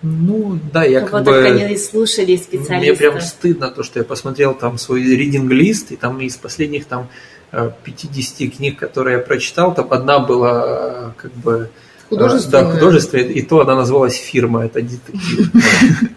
Ну, да, я как бы... они слушали специалисты. Мне прям стыдно то, что я посмотрел там свой ридинг-лист, и там из последних там 50 э, книг, которые я прочитал, там одна была э, как бы Художественная. Да, художественная, и то она называлась фирма, это детектив.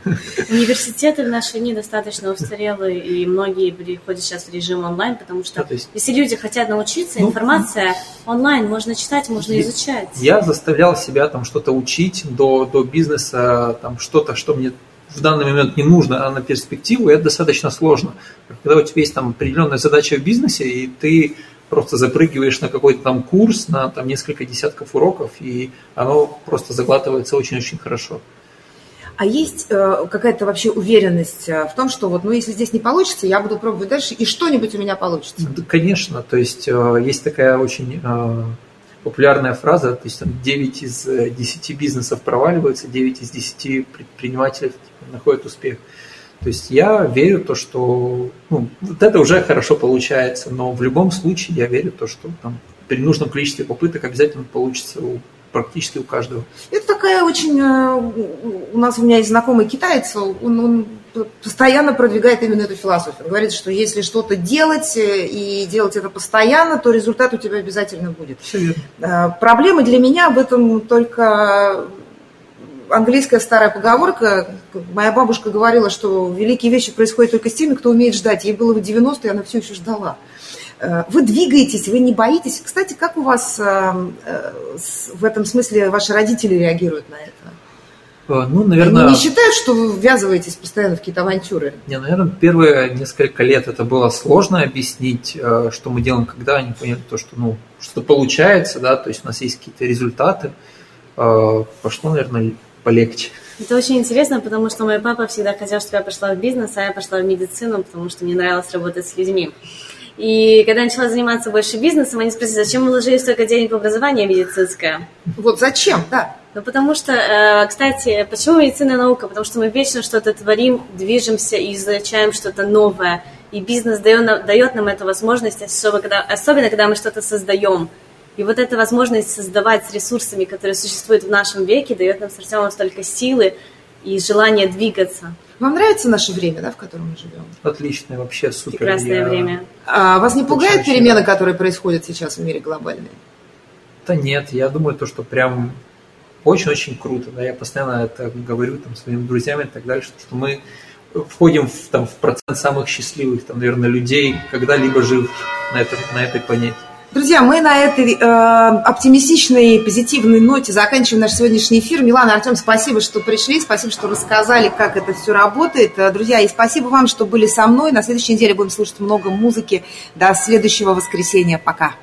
Университеты в наши дни достаточно устарелые, и многие переходят сейчас в режим онлайн, потому что если люди хотят научиться, ну, информация онлайн, можно читать, можно изучать. Я заставлял себя там что-то учить до, до бизнеса, там что-то, что мне в данный момент не нужно, а на перспективу, это достаточно сложно. Когда у тебя есть там определенная задача в бизнесе, и ты просто запрыгиваешь на какой-то там курс, на там несколько десятков уроков, и оно просто заглатывается очень-очень хорошо. А есть э, какая-то вообще уверенность э, в том, что вот, ну, если здесь не получится, я буду пробовать дальше, и что-нибудь у меня получится? Да, конечно, то есть э, есть такая очень э, популярная фраза, то есть там 9 из 10 бизнесов проваливаются, 9 из 10 предпринимателей типа, находят успех. То есть я верю то, что ну, вот это уже хорошо получается, но в любом случае я верю то, что там при нужном количестве попыток обязательно получится у практически у каждого. Это такая очень... Э, у нас у меня есть знакомый китаец, он, он постоянно продвигает именно эту философию. Он говорит, что если что-то делать э, и делать это постоянно, то результат у тебя обязательно будет. Все верно. Э, проблема для меня в этом только английская старая поговорка. Моя бабушка говорила, что великие вещи происходят только с теми, кто умеет ждать. Ей было в 90 и она все еще ждала. Э, вы двигаетесь, вы не боитесь. Кстати, как у вас э, э, в этом смысле ваши родители реагируют на это? Ну, наверное... Они не считают, что вы ввязываетесь постоянно в какие-то авантюры? Не, наверное, первые несколько лет это было сложно объяснить, что мы делаем, когда они поняли то, что, ну, что получается, да, то есть у нас есть какие-то результаты. Пошло, наверное, полегче. Это очень интересно, потому что мой папа всегда хотел, чтобы я пошла в бизнес, а я пошла в медицину, потому что мне нравилось работать с людьми. И когда я начала заниматься больше бизнесом, они спросили, зачем вы вложили столько денег в образование медицинское? Вот зачем, да. Ну, потому что, э, кстати, почему медицина наука? Потому что мы вечно что-то творим, движемся и изучаем что-то новое. И бизнес дает, дает нам эту возможность, особенно когда, особенно когда мы что-то создаем. И вот эта возможность создавать с ресурсами, которые существуют в нашем веке, дает нам с Артемом столько силы и желания двигаться. Вам нравится наше время, да, в котором мы живем? Отличное, вообще супер. Прекрасное Я... время. А вас не пугают перемены, которые происходят сейчас в мире глобальные? Да нет, я думаю, то, что прям очень-очень круто. Да, я постоянно это говорю там, своим друзьям и так далее, что, что мы входим в, там, в процент самых счастливых, там, наверное, людей, когда-либо жив на, этом, на этой планете. Друзья, мы на этой э, оптимистичной, позитивной ноте заканчиваем наш сегодняшний эфир. Милана, Артем, спасибо, что пришли, спасибо, что рассказали, как это все работает. Э, друзья, и спасибо вам, что были со мной. На следующей неделе будем слушать много музыки. До следующего воскресенья. Пока.